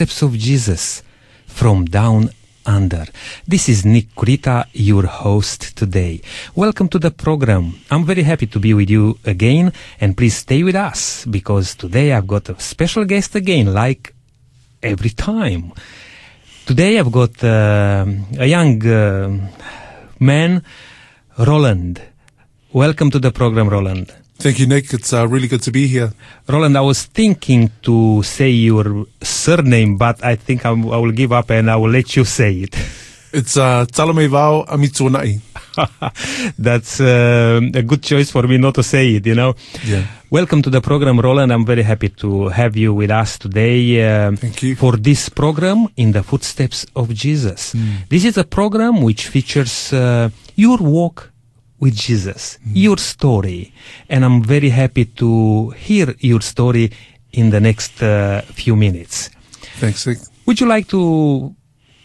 footsteps of Jesus from down under. This is Nick Kurita, your host today. Welcome to the program. I'm very happy to be with you again, and please stay with us because today I've got a special guest again, like every time. Today I've got uh, a young uh, man, Roland. Welcome to the program, Roland. Thank you, Nick. It's uh, really good to be here. Roland, I was thinking to say your surname, but I think I'm, I will give up and I will let you say it. It's uh, Talamevao Amitunai. That's uh, a good choice for me not to say it, you know. Yeah. Welcome to the program, Roland. I'm very happy to have you with us today. Uh, Thank you. For this program, In the Footsteps of Jesus. Mm. This is a program which features uh, your walk with Jesus, your story. And I'm very happy to hear your story in the next uh, few minutes. Thanks, Nick. Would you like to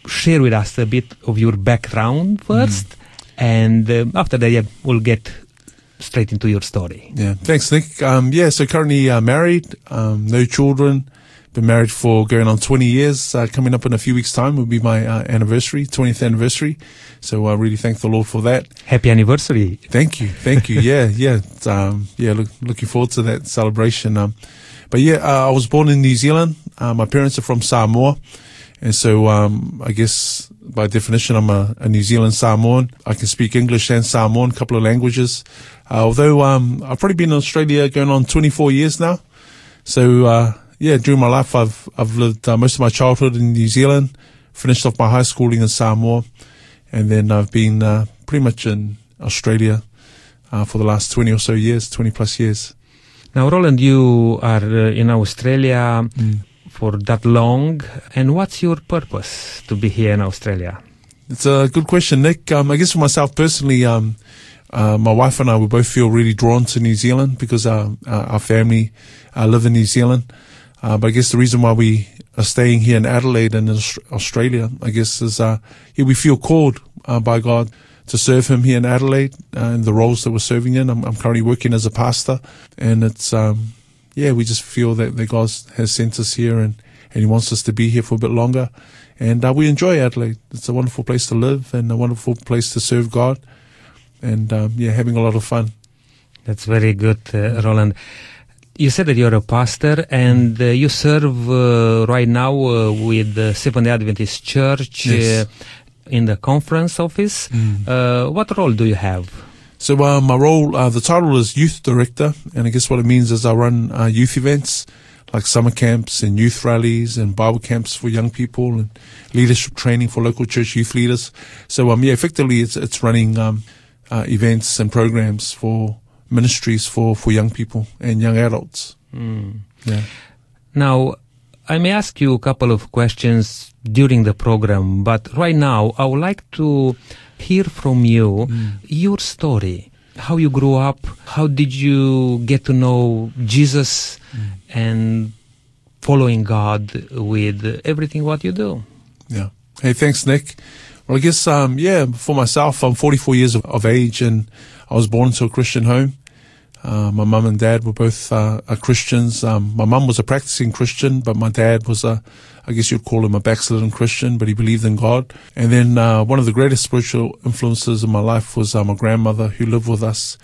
share with us a bit of your background first? And uh, after that, yeah, we'll get straight into your story. Yeah. Thanks, Nick. Um, yeah, so currently uh, married, um, no children. Been married for going on 20 years. Uh, coming up in a few weeks' time will be my uh, anniversary, 20th anniversary. So I really thank the Lord for that. Happy anniversary. Thank you, thank you. yeah, yeah, um, yeah. Look, looking forward to that celebration. Um, but yeah, uh, I was born in New Zealand. Uh, my parents are from Samoa, and so um, I guess by definition, I'm a, a New Zealand Samoan. I can speak English and Samoan, a couple of languages. Uh, although um, I've probably been in Australia going on 24 years now. So uh, yeah, during my life, I've I've lived uh, most of my childhood in New Zealand, finished off my high schooling in Samoa, and then I've been uh, pretty much in Australia uh, for the last 20 or so years, 20 plus years. Now, Roland, you are uh, in Australia for that long. And what's your purpose to be here in Australia? It's a good question, Nick. Um, I guess for myself personally, um, uh, my wife and I we both feel really drawn to New Zealand because our uh, our family uh, live in New Zealand. Uh, but I guess the reason why we are staying here in Adelaide and in Australia, I guess, is uh, yeah, we feel called uh, by God to serve Him here in Adelaide uh, in the roles that we're serving in. I'm, I'm currently working as a pastor, and it's um, yeah, we just feel that, that God has sent us here and, and He wants us to be here for a bit longer. And uh, we enjoy Adelaide. It's a wonderful place to live and a wonderful place to serve God. And um, yeah, having a lot of fun. That's very good, uh, Roland. You said that you're a pastor and uh, you serve uh, right now uh, with the Seventh-day Adventist Church Yes. uh, in the conference office. Uh, what role do you have? So uh, my role, uh, the title is youth director, and I guess what it means is I run uh, youth events like summer camps and youth rallies and Bible camps for young people and leadership training for local church youth leaders. So um, yeah, effectively it's it's running um, uh, events and programs for ministries for for young people and young adults. Hmm. Yeah. Now, I may ask you a couple of questions during the program, but right now I would like to hear from you hmm. your story. How you grew up, how did you get to know Jesus hmm. and following God with everything what you do? Yeah. Hey, thanks, Nick. Well, I guess, um, yeah, for myself, I'm 44 years of, of age and I was born into a Christian home. Uh, my mum and dad were both uh, Christians. Um, my mum was a practicing Christian, but my dad was a, I guess you'd call him a backslidden Christian, but he believed in God. And then uh, one of the greatest spiritual influences in my life was uh, my grandmother who lived with us.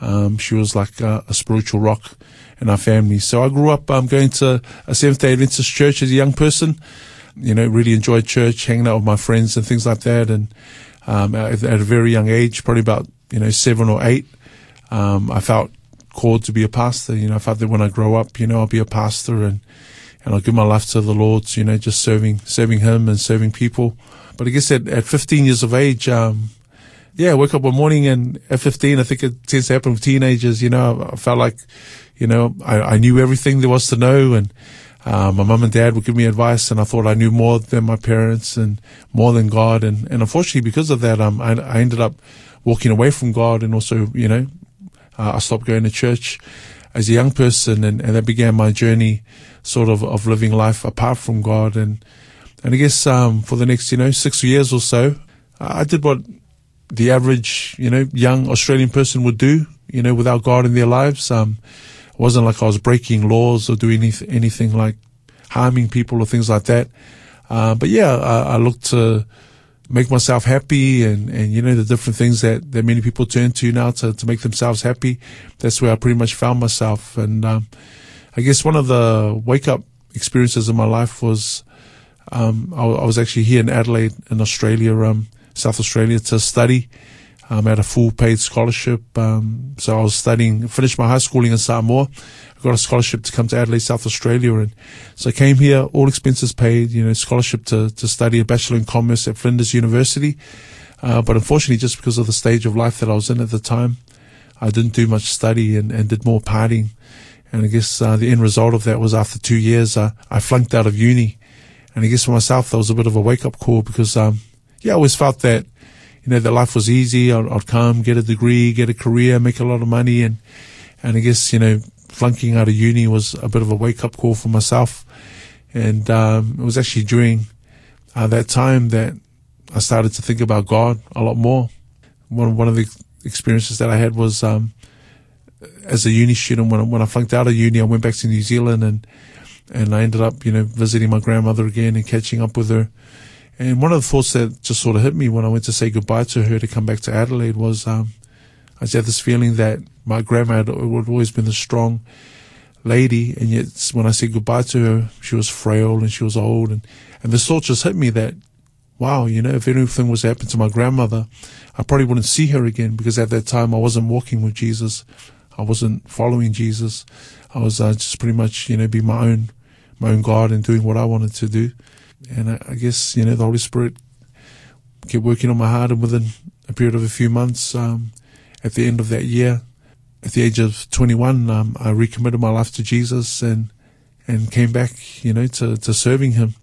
Um, she was like uh, a spiritual rock in our family. So I grew up um, going to a Seventh Day Adventist church as a young person. You know, really enjoyed church, hanging out with my friends and things like that. And um, at, at a very young age, probably about you know seven or eight, um, I felt called to be a pastor. You know, I felt that when I grow up, you know, I'll be a pastor and and I'll give my life to the Lord. You know, just serving serving Him and serving people. But I guess at, at 15 years of age, um, yeah, I woke up one morning and at 15, I think it tends to happen with teenagers. You know, I felt like, you know, I, I knew everything there was to know and. Uh, my mum and dad would give me advice, and I thought I knew more than my parents and more than God. And, and unfortunately, because of that, um, I, I ended up walking away from God, and also, you know, uh, I stopped going to church as a young person, and, and that began my journey, sort of, of living life apart from God. And and I guess um, for the next, you know, six years or so, I did what the average, you know, young Australian person would do, you know, without God in their lives. Um, it wasn't like I was breaking laws or doing anyth- anything like harming people or things like that. Uh, but yeah, I, I look to make myself happy and, and, you know, the different things that, that many people turn to now to, to make themselves happy. That's where I pretty much found myself. And, um, I guess one of the wake up experiences in my life was, um, I, I, was actually here in Adelaide in Australia, um, South Australia to study. Um, at a full paid scholarship. Um, so I was studying, finished my high schooling in Samoa. I got a scholarship to come to Adelaide, South Australia. And so I came here, all expenses paid, you know, scholarship to, to study a Bachelor in Commerce at Flinders University. Uh, but unfortunately, just because of the stage of life that I was in at the time, I didn't do much study and, and did more partying. And I guess uh, the end result of that was after two years, uh, I flunked out of uni. And I guess for myself, that was a bit of a wake up call because, um, yeah, I always felt that you know, that life was easy. I'd, I'd, come, get a degree, get a career, make a lot of money. And, and I guess, you know, flunking out of uni was a bit of a wake up call for myself. And, um, it was actually during uh, that time that I started to think about God a lot more. One, one of the experiences that I had was, um, as a uni student, when I, when I flunked out of uni, I went back to New Zealand and, and I ended up, you know, visiting my grandmother again and catching up with her and one of the thoughts that just sort of hit me when I went to say goodbye to her to come back to Adelaide was, um, I just had this feeling that my grandma had always been a strong lady, and yet when I said goodbye to her, she was frail and she was old, and and this thought just hit me that, wow, you know, if anything was to happen to my grandmother, I probably wouldn't see her again because at that time I wasn't walking with Jesus, I wasn't following Jesus, I was uh, just pretty much you know be my own my own God and doing what I wanted to do. And I, I, guess, you know, the Holy Spirit kept working on my heart. And within a period of a few months, um, at the end of that year, at the age of 21, um, I recommitted my life to Jesus and, and came back, you know, to, to serving Him.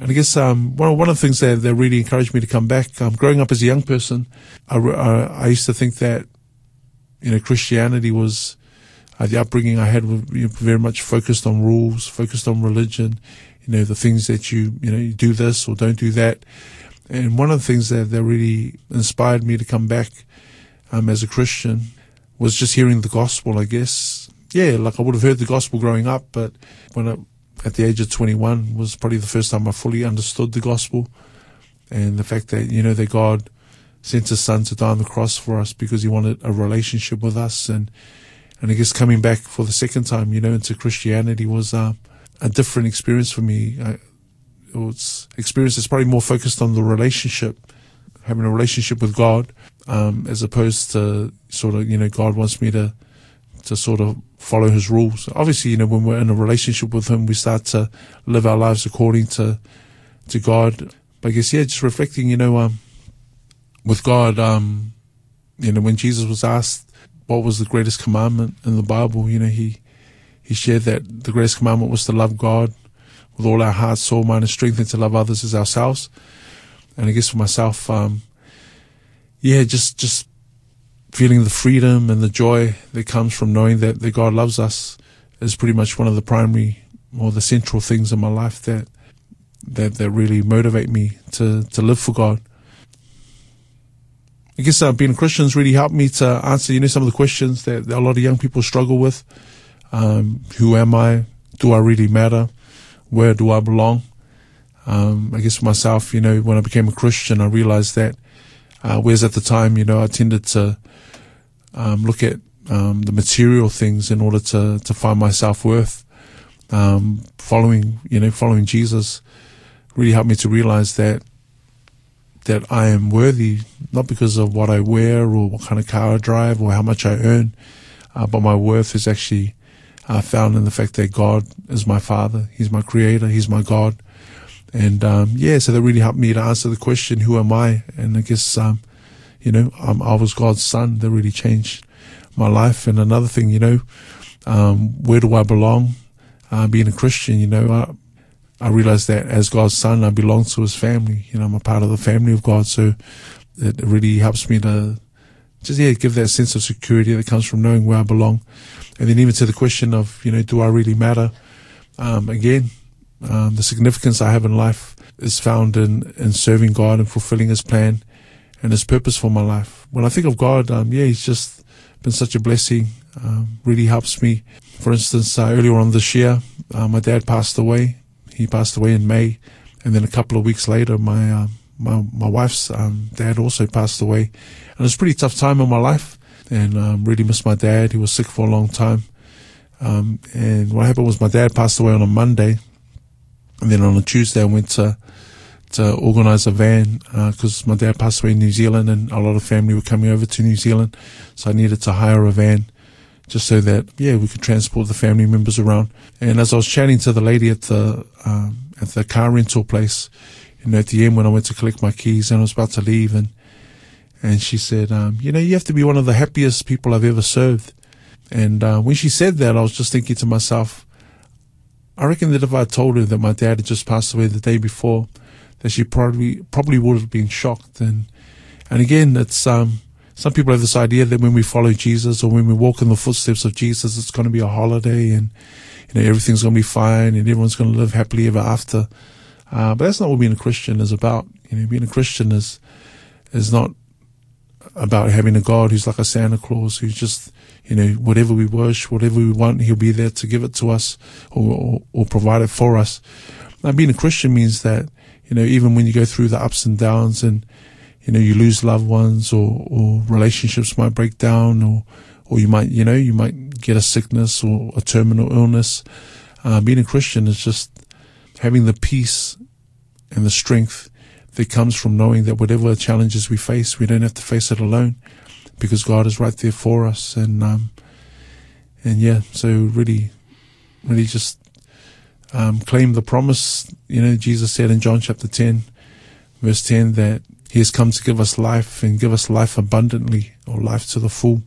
And I guess um, one, one of the things that, that really encouraged me to come back, um, growing up as a young person, I, I, I used to think that, you know, Christianity was uh, the upbringing I had was very much focused on rules, focused on religion, you know, the things that you, you know, you do this or don't do that. And one of the things that, that really inspired me to come back um, as a Christian was just hearing the gospel, I guess. Yeah, like I would have heard the gospel growing up, but when I, at the age of 21 was probably the first time I fully understood the gospel and the fact that, you know, that God sent his son to die on the cross for us because he wanted a relationship with us. And, and I guess coming back for the second time, you know, into Christianity was, uh, a different experience for me. I, experience that's probably more focused on the relationship, having a relationship with God, um, as opposed to sort of, you know, God wants me to, to sort of follow his rules. Obviously, you know, when we're in a relationship with him, we start to live our lives according to, to God. But I guess, yeah, just reflecting, you know, um, with God, um, you know, when Jesus was asked what was the greatest commandment in the Bible, you know, he, he shared that the greatest commandment was to love God with all our heart, soul, mind, and strength, and to love others as ourselves. And I guess for myself, um, yeah, just just feeling the freedom and the joy that comes from knowing that, that God loves us is pretty much one of the primary or the central things in my life that that that really motivate me to to live for God. I guess uh, being a Christian has really helped me to answer, you know, some of the questions that, that a lot of young people struggle with. Um, who am I? Do I really matter? Where do I belong? Um, I guess for myself, you know, when I became a Christian, I realized that, uh, whereas at the time, you know, I tended to, um, look at, um, the material things in order to, to find my self-worth. Um, following, you know, following Jesus really helped me to realize that, that I am worthy, not because of what I wear or what kind of car I drive or how much I earn, uh, but my worth is actually uh, found in the fact that God is my Father. He's my Creator. He's my God. And um, yeah, so that really helped me to answer the question, "Who am I?" And I guess um, you know, um, I was God's son. That really changed my life. And another thing, you know, um, where do I belong? Uh, being a Christian, you know, I, I realized that as God's son, I belong to His family. You know, I'm a part of the family of God. So it really helps me to just yeah give that sense of security that comes from knowing where I belong. And then even to the question of, you know, do I really matter? Um, again, um, the significance I have in life is found in, in serving God and fulfilling His plan and His purpose for my life. When I think of God, um, yeah, He's just been such a blessing. Um, really helps me. For instance, uh, earlier on this year, uh, my dad passed away. He passed away in May, and then a couple of weeks later, my uh, my my wife's um, dad also passed away, and it was a pretty tough time in my life, and um, really missed my dad. He was sick for a long time, um, and what happened was my dad passed away on a Monday, and then on a Tuesday I went to to organise a van because uh, my dad passed away in New Zealand, and a lot of family were coming over to New Zealand, so I needed to hire a van just so that yeah we could transport the family members around. And as I was chatting to the lady at the um, at the car rental place, you know, at the end when I went to collect my keys and I was about to leave, and and she said, um, you know, you have to be one of the happiest people I've ever served. And uh, when she said that, I was just thinking to myself, I reckon that if I told her that my dad had just passed away the day before, that she probably probably would have been shocked. And and again, it's um, some people have this idea that when we follow Jesus or when we walk in the footsteps of Jesus, it's going to be a holiday and you know everything's going to be fine and everyone's going to live happily ever after. Uh, but that's not what being a Christian is about. You know, being a Christian is is not about having a God who's like a Santa Claus who's just you know whatever we wish, whatever we want, He'll be there to give it to us or or, or provide it for us. Now, being a Christian means that you know even when you go through the ups and downs and you know you lose loved ones or or relationships might break down or or you might you know you might get a sickness or a terminal illness. Uh, being a Christian is just having the peace and the strength that comes from knowing that whatever challenges we face, we don't have to face it alone because God is right there for us. And, um, and yeah, so really, really just, um, claim the promise. You know, Jesus said in John chapter 10, verse 10, that he has come to give us life and give us life abundantly or life to the full.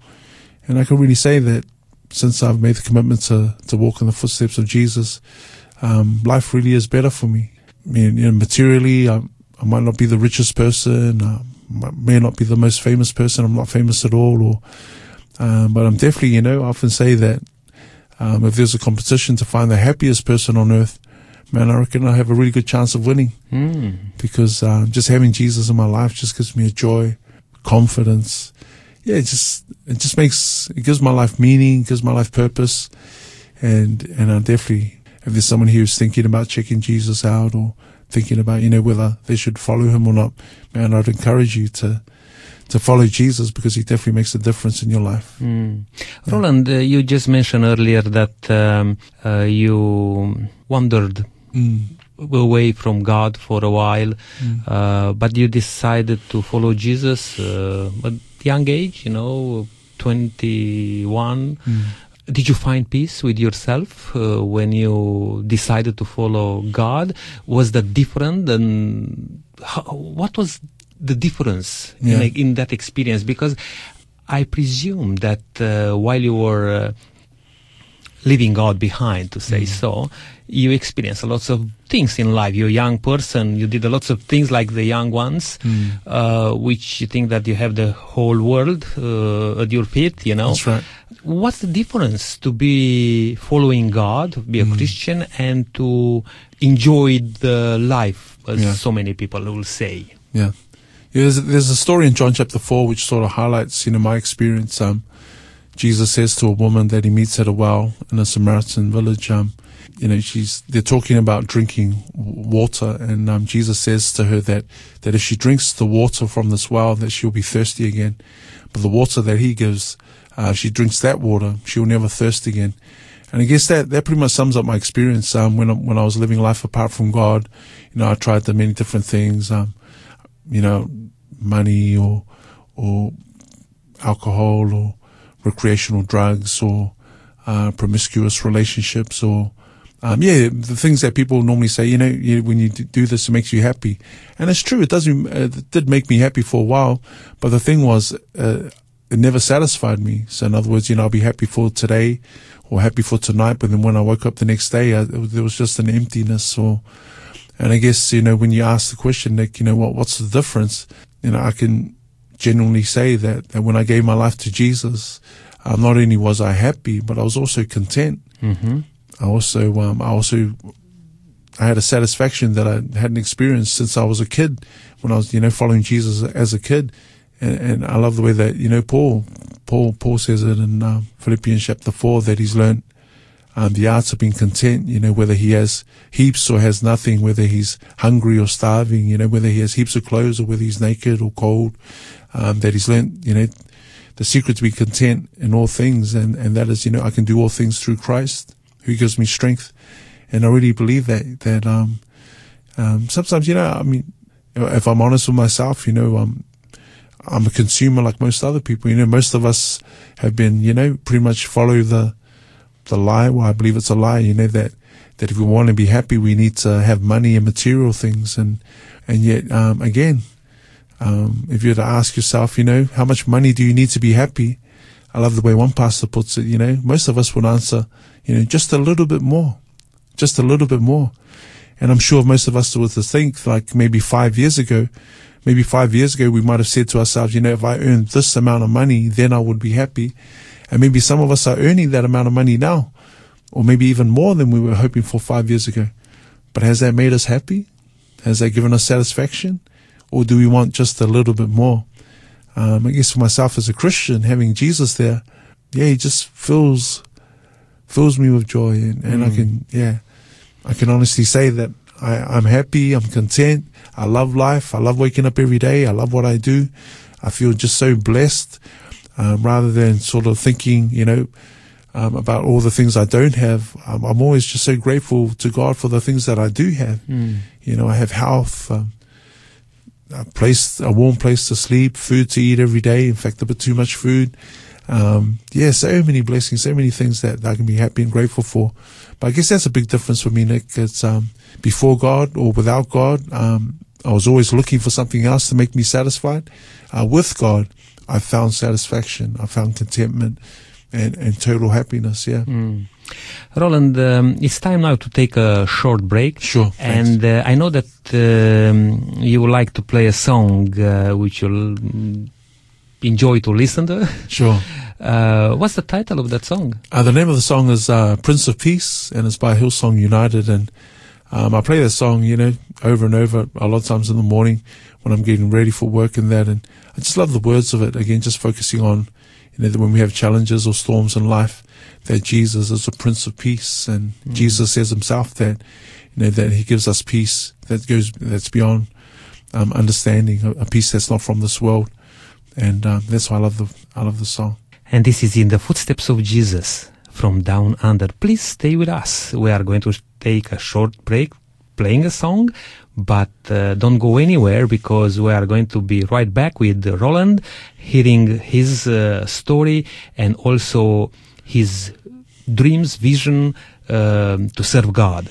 And I can really say that since I've made the commitment to, to walk in the footsteps of Jesus, um, life really is better for me. I mean, you know, materially, I, I might not be the richest person, uh, may not be the most famous person. I'm not famous at all, or um, but I'm definitely, you know, I often say that um, if there's a competition to find the happiest person on earth, man, I reckon I have a really good chance of winning Mm. because uh, just having Jesus in my life just gives me a joy, confidence. Yeah, it just it just makes it gives my life meaning, gives my life purpose, and and I definitely if there's someone here who's thinking about checking Jesus out or thinking about you know whether they should follow him or not, man, I'd encourage you to to follow Jesus because he definitely makes a difference in your life. Mm. Roland, uh, you just mentioned earlier that um, uh, you wandered Mm. away from God for a while, Mm. uh, but you decided to follow Jesus uh, at young age, you know, 21. Mm. Did you find peace with yourself uh, when you decided to follow God? Was that different? And how, what was the difference Yeah. in, in that experience? Because I presume that uh, while you were uh, leaving God behind, to say so, you experienced lots of things in life. You're a young person. You did lots of things like the young ones, Mm. uh, which you think that you have the whole world uh, at your feet. You know, That's right. What's the difference to be following God, to be a Mm. Christian, and to enjoy the life, as Yeah. so many people will say? Yeah. Yeah, There's, there's a story in John chapter 4 which sort of highlights, you know, my experience. Um, Jesus says to a woman that he meets at a well in a Samaritan village, um, you know, she's, they're talking about drinking water and, um, Jesus says to her that, that if she drinks the water from this well, that she'll be thirsty again. But the water that he gives, uh, she drinks that water, she'll never thirst again. And I guess that, that pretty much sums up my experience, um, when, I- when I was living life apart from God. You know, I tried the many different things, um, you know, money or or alcohol or recreational drugs or uh, promiscuous relationships or um, yeah, the things that people normally say, you know, you, when you do this, it makes you happy, and it's true. It doesn't. Uh, it did make me happy for a while, but the thing was, uh, it never satisfied me. So in other words, you know, I'll be happy for today or happy for tonight, but then when I woke up the next day, I, there was just an emptiness or and I guess, you know, when you ask the question, Nick, you know, what, what's the difference? You know, I can genuinely say that, that when I gave my life to Jesus, um, not only was I happy, but I was also content. Mm-hmm. I also, um, I also, I had a satisfaction that I hadn't experienced since I was a kid when I was, you know, following Jesus as a kid. And, and I love the way that, you know, Paul, Paul, Paul says it in um, Philippians chapter four that he's learned um, the art of being content, you know, whether he has heaps or has nothing, whether he's hungry or starving, you know, whether he has heaps of clothes or whether he's naked or cold, um, that he's learned, you know, the secret to be content in all things. And, and that is, you know, I can do all things through Christ who gives me strength. And I really believe that, that, um, um, sometimes, you know, I mean, if I'm honest with myself, you know, um, I'm a consumer like most other people. You know, most of us have been, you know, pretty much follow the, the lie. Well, I believe it's a lie, you know, that, that if we want to be happy, we need to have money and material things. And, and yet, um, again, um, if you were to ask yourself, you know, how much money do you need to be happy? I love the way one pastor puts it, you know, most of us would answer, you know, just a little bit more, just a little bit more. And I'm sure most of us were to think like maybe five years ago, maybe five years ago, we might have said to ourselves, you know, if I earned this amount of money, then I would be happy. And maybe some of us are earning that amount of money now, or maybe even more than we were hoping for five years ago. But has that made us happy? Has that given us satisfaction? Or do we want just a little bit more? Um, I guess for myself as a Christian, having Jesus there, yeah, he just fills, fills me with joy. And, and mm. I can, yeah, I can honestly say that I, I'm happy. I'm content. I love life. I love waking up every day. I love what I do. I feel just so blessed, um, rather than sort of thinking, you know, um, about all the things I don't have. Um, I'm always just so grateful to God for the things that I do have. Mm. You know, I have health, um, a place, a warm place to sleep, food to eat every day. In fact, a bit too much food. Um, yeah, so many blessings, so many things that I can be happy and grateful for. But I guess that's a big difference for me, Nick. It's, um, before God or without God. Um, I was always looking for something else to make me satisfied. Uh, with God, I found satisfaction. I found contentment and, and total happiness. Yeah. Mm. Roland, um, it's time now to take a short break. Sure. And uh, I know that um, you would like to play a song uh, which you'll enjoy to listen to. Sure. Uh, what's the title of that song? Uh, the name of the song is uh, Prince of Peace, and it's by Hillsong United. And um, I play that song, you know, over and over a lot of times in the morning when I'm getting ready for work and that. And I just love the words of it. Again, just focusing on, you know, that when we have challenges or storms in life, that Jesus is the Prince of Peace. And mm. Jesus says himself that, you know, that he gives us peace that goes, that's beyond um, understanding, a, a, peace that's not from this world. And um, that's why I love the, I love the song. And this is in the footsteps of Jesus from Down Under. Please stay with us. We are going to take a short break playing a song, but uh, don't go anywhere because we are going to be right back with Roland, hearing his uh, story and also his dreams, vision uh, to serve God.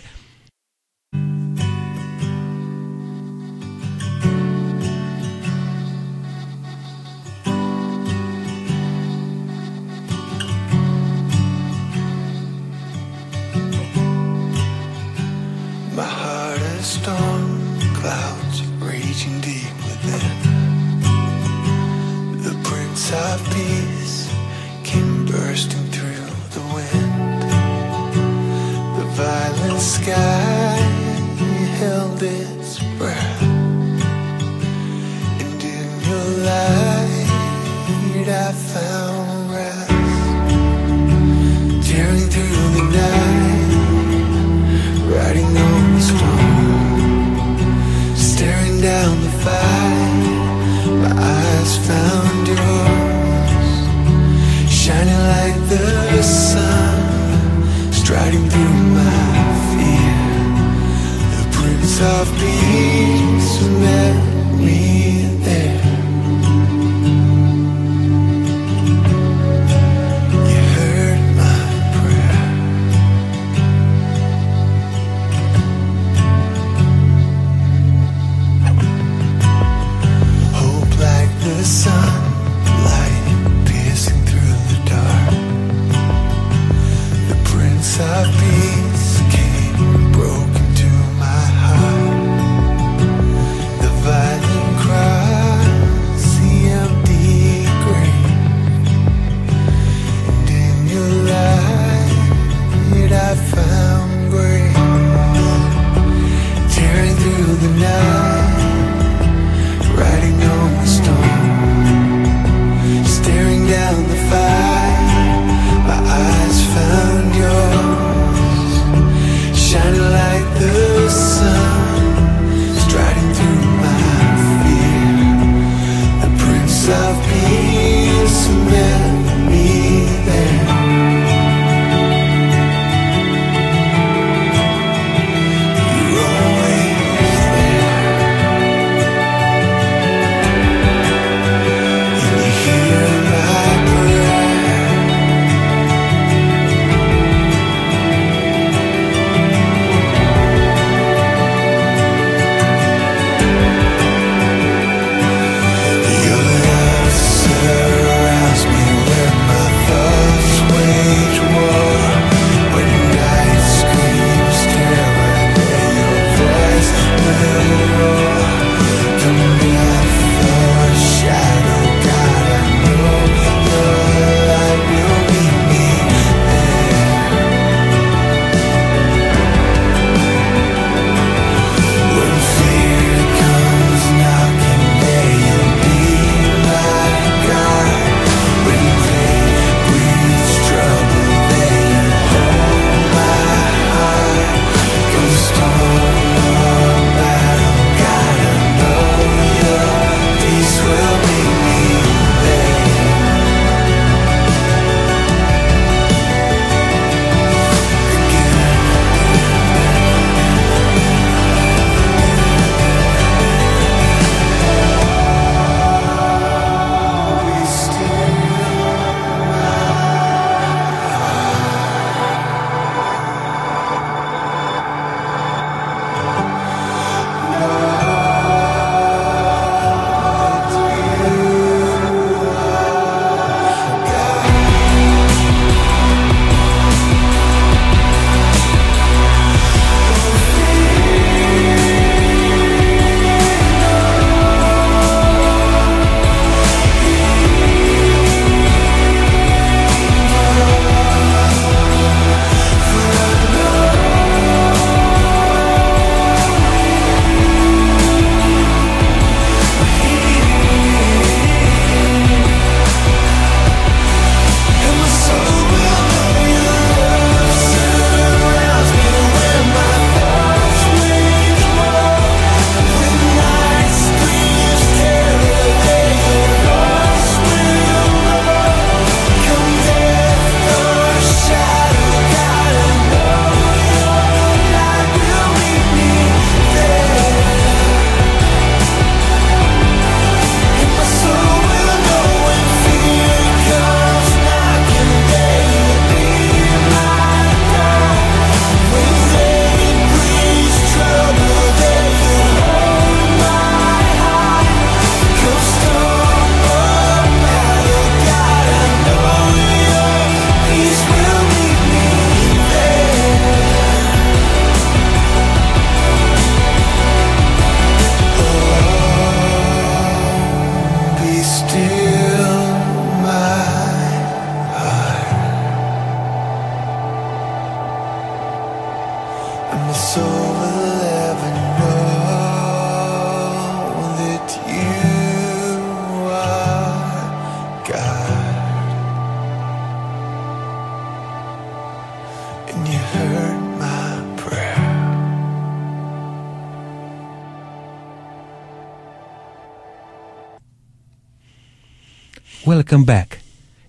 Welcome back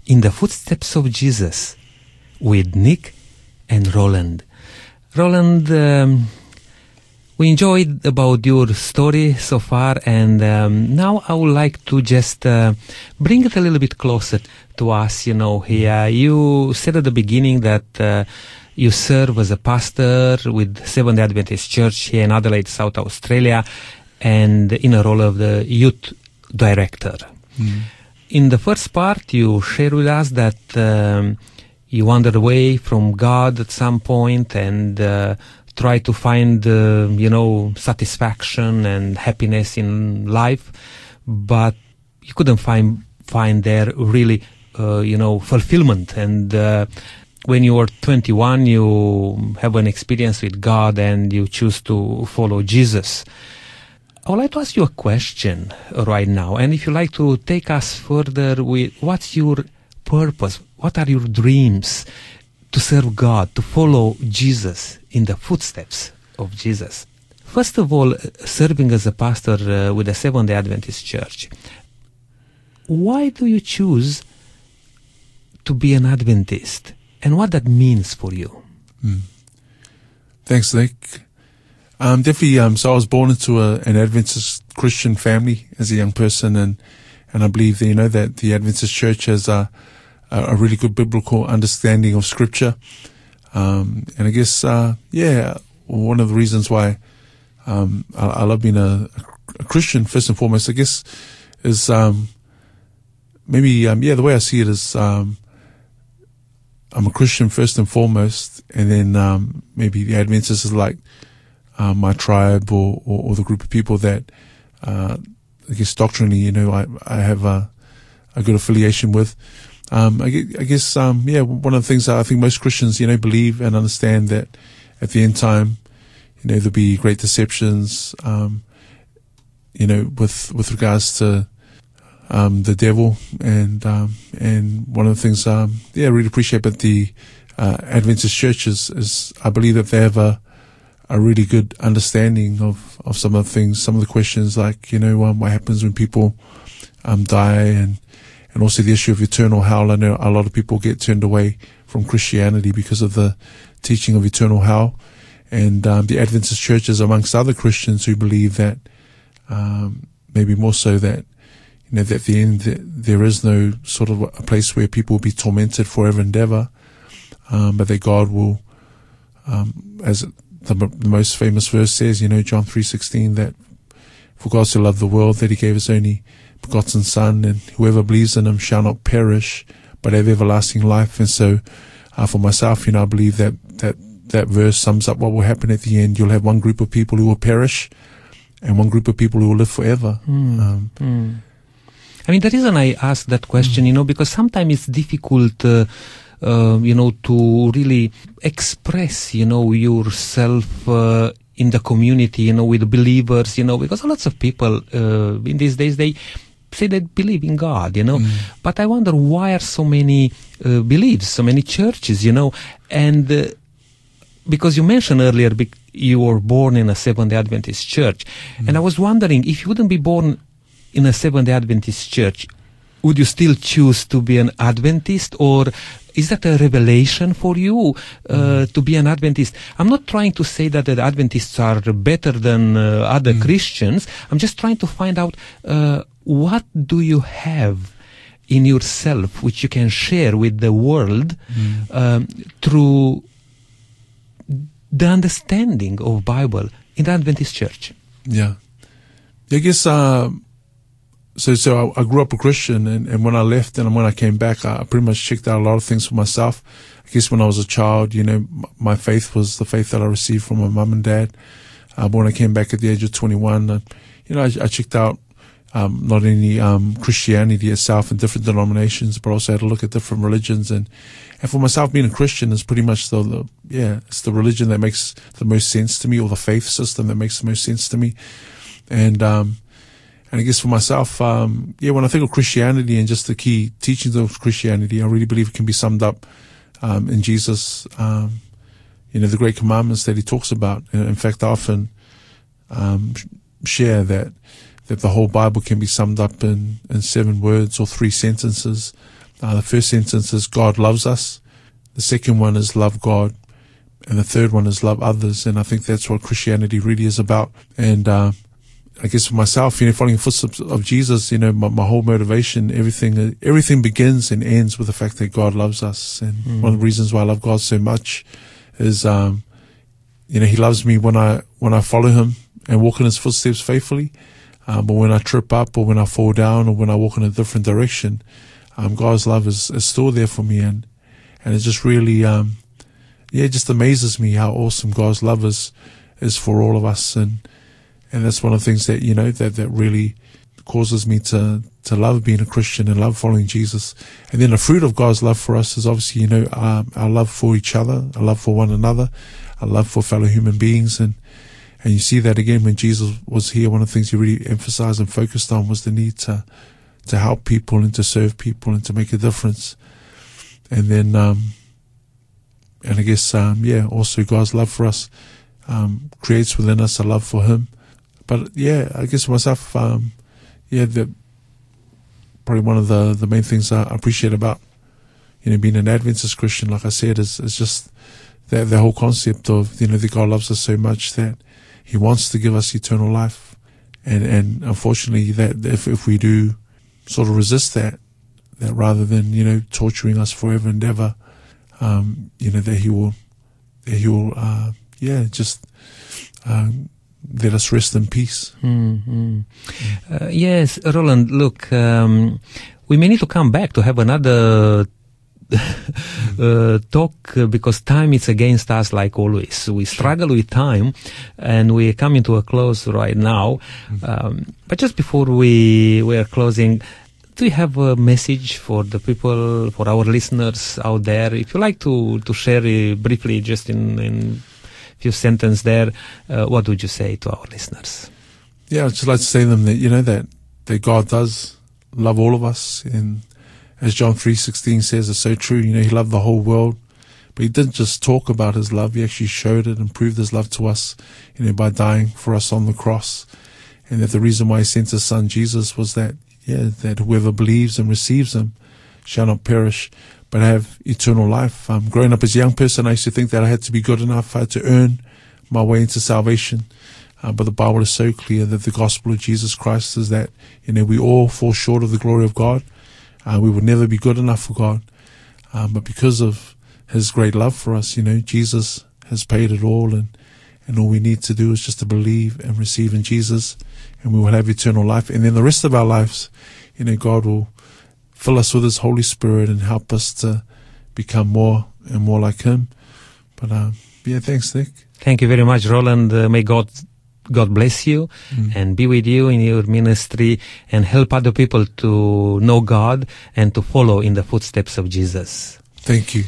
in the footsteps of Jesus with Nick and Roland. Roland, um, we enjoyed about your story so far, and um, now I would like to just uh, bring it a little bit closer to us. You know, here you said at the beginning that uh, you serve as a pastor with Seventh Day Adventist Church here in Adelaide, South Australia, and in a role of the youth director. In the first part, you share with us that um, you wandered away from God at some point and uh, tried to find, uh, you know, satisfaction and happiness in life, but you couldn't find find there really, uh, you know, fulfillment. And uh, when you were 21, you have an experience with God and you choose to follow Jesus. I would like to ask you a question right now, and if you like to take us further with what's your purpose, what are your dreams to serve God, to follow Jesus in the footsteps of Jesus? First of all, serving as a pastor uh, with the Seventh Day Adventist Church, why do you choose to be an Adventist, and what that means for you? Thanks, Nick. Um, definitely. Um, so I was born into a, an Adventist Christian family as a young person, and and I believe that you know that the Adventist Church has a a, really good biblical understanding of Scripture. Um, and I guess uh, yeah, one of the reasons why um, I, I love being a, a Christian first and foremost, I guess, is um, maybe um, yeah the way I see it is um, I'm a Christian first and foremost, and then um, maybe the Adventists is like uh, my tribe or, or, or the group of people that uh, I guess doctrinally, you know, I, I have a, a good affiliation with. Um, I, I guess, um, yeah, one of the things that I think most Christians, you know, believe and understand that at the end time, you know, there'll be great deceptions, um, you know, with, with regards to, um, the devil and, um, and one of the things, um, yeah, I really appreciate about the, uh, Adventist churches is I believe that they have a, a really good understanding of, of some of the things, some of the questions like, you know, um, what happens when people, um, die and, and also the issue of eternal hell. I know a lot of people get turned away from Christianity because of the teaching of eternal hell. And, um, the Adventist churches amongst other Christians who believe that, um, maybe more so that, you know, that at the end that there is no sort of a place where people will be tormented forever and ever, um, but that God will, um, as the, the most famous verse says, you know, John three sixteen, that for God so loved the world that He gave His only begotten Son, and whoever believes in Him shall not perish, but have everlasting life. And so, uh, for myself, you know, I believe that that that verse sums up what will happen at the end. You'll have one group of people who will perish, and one group of people who will live forever. Um, I mean, the reason I ask that question, you know, because sometimes it's difficult, uh, you know, to really express, you know, yourself uh, in the community, you know, with believers, you know, because lots of people uh, in these days they say they believe in God, you know, but I wonder why are so many uh, beliefs, so many churches, you know, and. Uh, because you mentioned earlier bec- you were born in a Seventh Day Adventist church, and I was wondering if you wouldn't be born in a Seventh Day Adventist church, would you still choose to be an Adventist, or is that a revelation for you uh, to be an Adventist? I'm not trying to say that the Adventists are better than uh, other Christians. I'm just trying to find out uh, what do you have in yourself which you can share with the world um, through the understanding of Bible in the Adventist church. Yeah. I guess, um, so, so I, I grew up a Christian and, and when I left and when I came back, I, pretty much checked out a lot of things for myself. I guess when I was a child, you know, my faith was the faith that I received from my mum and dad. Uh, but when I came back at the age of 21, uh, you know, I, I checked out, um, not only um, Christianity itself and different denominations, but also had to look at different religions. And, and for myself, being a Christian is pretty much the, the yeah, it's the religion that makes the most sense to me, or the faith system that makes the most sense to me. And um, and I guess for myself, um, yeah, when I think of Christianity and just the key teachings of Christianity, I really believe it can be summed up um, in Jesus. Um, you know, the great commandments that he talks about. In fact, I often um, share that that the whole Bible can be summed up in, in seven words or three sentences. Uh, the first sentence is God loves us. The second one is love God. And the third one is love others. And I think that's what Christianity really is about. And, uh, I guess for myself, you know, following the footsteps of Jesus, you know, my, my whole motivation, everything, everything begins and ends with the fact that God loves us. And Mm. one of the reasons why I love God so much is, um, you know, He loves me when I when I follow Him and walk in His footsteps faithfully. Um, but when I trip up or when I fall down or when I walk in a different direction, um, God's love is, is still there for me, and and it just really, um, yeah, it just amazes me how awesome God's love is is for all of us, and and that's one of the things that you know that that really causes me to to love being a Christian and love following Jesus. And then the fruit of God's love for us is obviously you know um, our love for each other, our love for one another, our love for fellow human beings, and and you see that again when Jesus was here. One of the things he really emphasized and focused on was the need to to help people and to serve people and to make a difference. And then, um, and I guess, um, yeah, also God's love for us um, creates within us a love for Him. But yeah, I guess myself, um, yeah, the probably one of the the main things I appreciate about you know being an Adventist Christian, like I said, is is just that the whole concept of you know that God loves us so much that He wants to give us eternal life, and and unfortunately that if if we do sort of resist that, that rather than you know torturing us forever and ever, um, you know that He will, that He will, uh, yeah, just um, let us rest in peace. Mhm. Uh, yes, Roland, look, um, we may need to come back to have another uh, talk uh, because time is against us like always. We struggle with time and we're coming to a close right now. Um, but just before we, we are closing, do you have a message for the people, for our listeners out there? If you like to, to share uh, briefly, just in, in few sentences there, uh, what would you say to our listeners? Yeah, I'd just like to say to them that you know that that God does love all of us, and as John three sixteen says, it's so true. You know, He loved the whole world, but He didn't just talk about His love; He actually showed it and proved His love to us, you know, by dying for us on the cross. And that the reason why He sent His Son Jesus was that, yeah, that whoever believes and receives Him shall not perish, but have eternal life. Um, growing up as a young person, I used to think that I had to be good enough, I had to earn my way into salvation. Uh, but the Bible is so clear that the gospel of Jesus Christ is that, you know, we all fall short of the glory of God. Uh, we would never be good enough for God. Um, but because of his great love for us, you know, Jesus has paid it all and, and all we need to do is just to believe and receive in Jesus and we will have eternal life. And then the rest of our lives, you know, God will fill us with his Holy Spirit and help us to become more and more like him. But, um, yeah, thanks, Nick. Thank you very much, Roland. Uh, may God God bless you Mm. and be with you in your ministry and help other people to know God and to follow in the footsteps of Jesus. Thank you.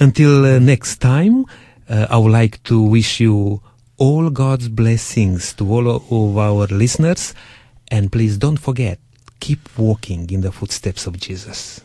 Until uh, next time, uh, I would like to wish you all God's blessings to all of our listeners. And please don't forget, keep walking in the footsteps of Jesus.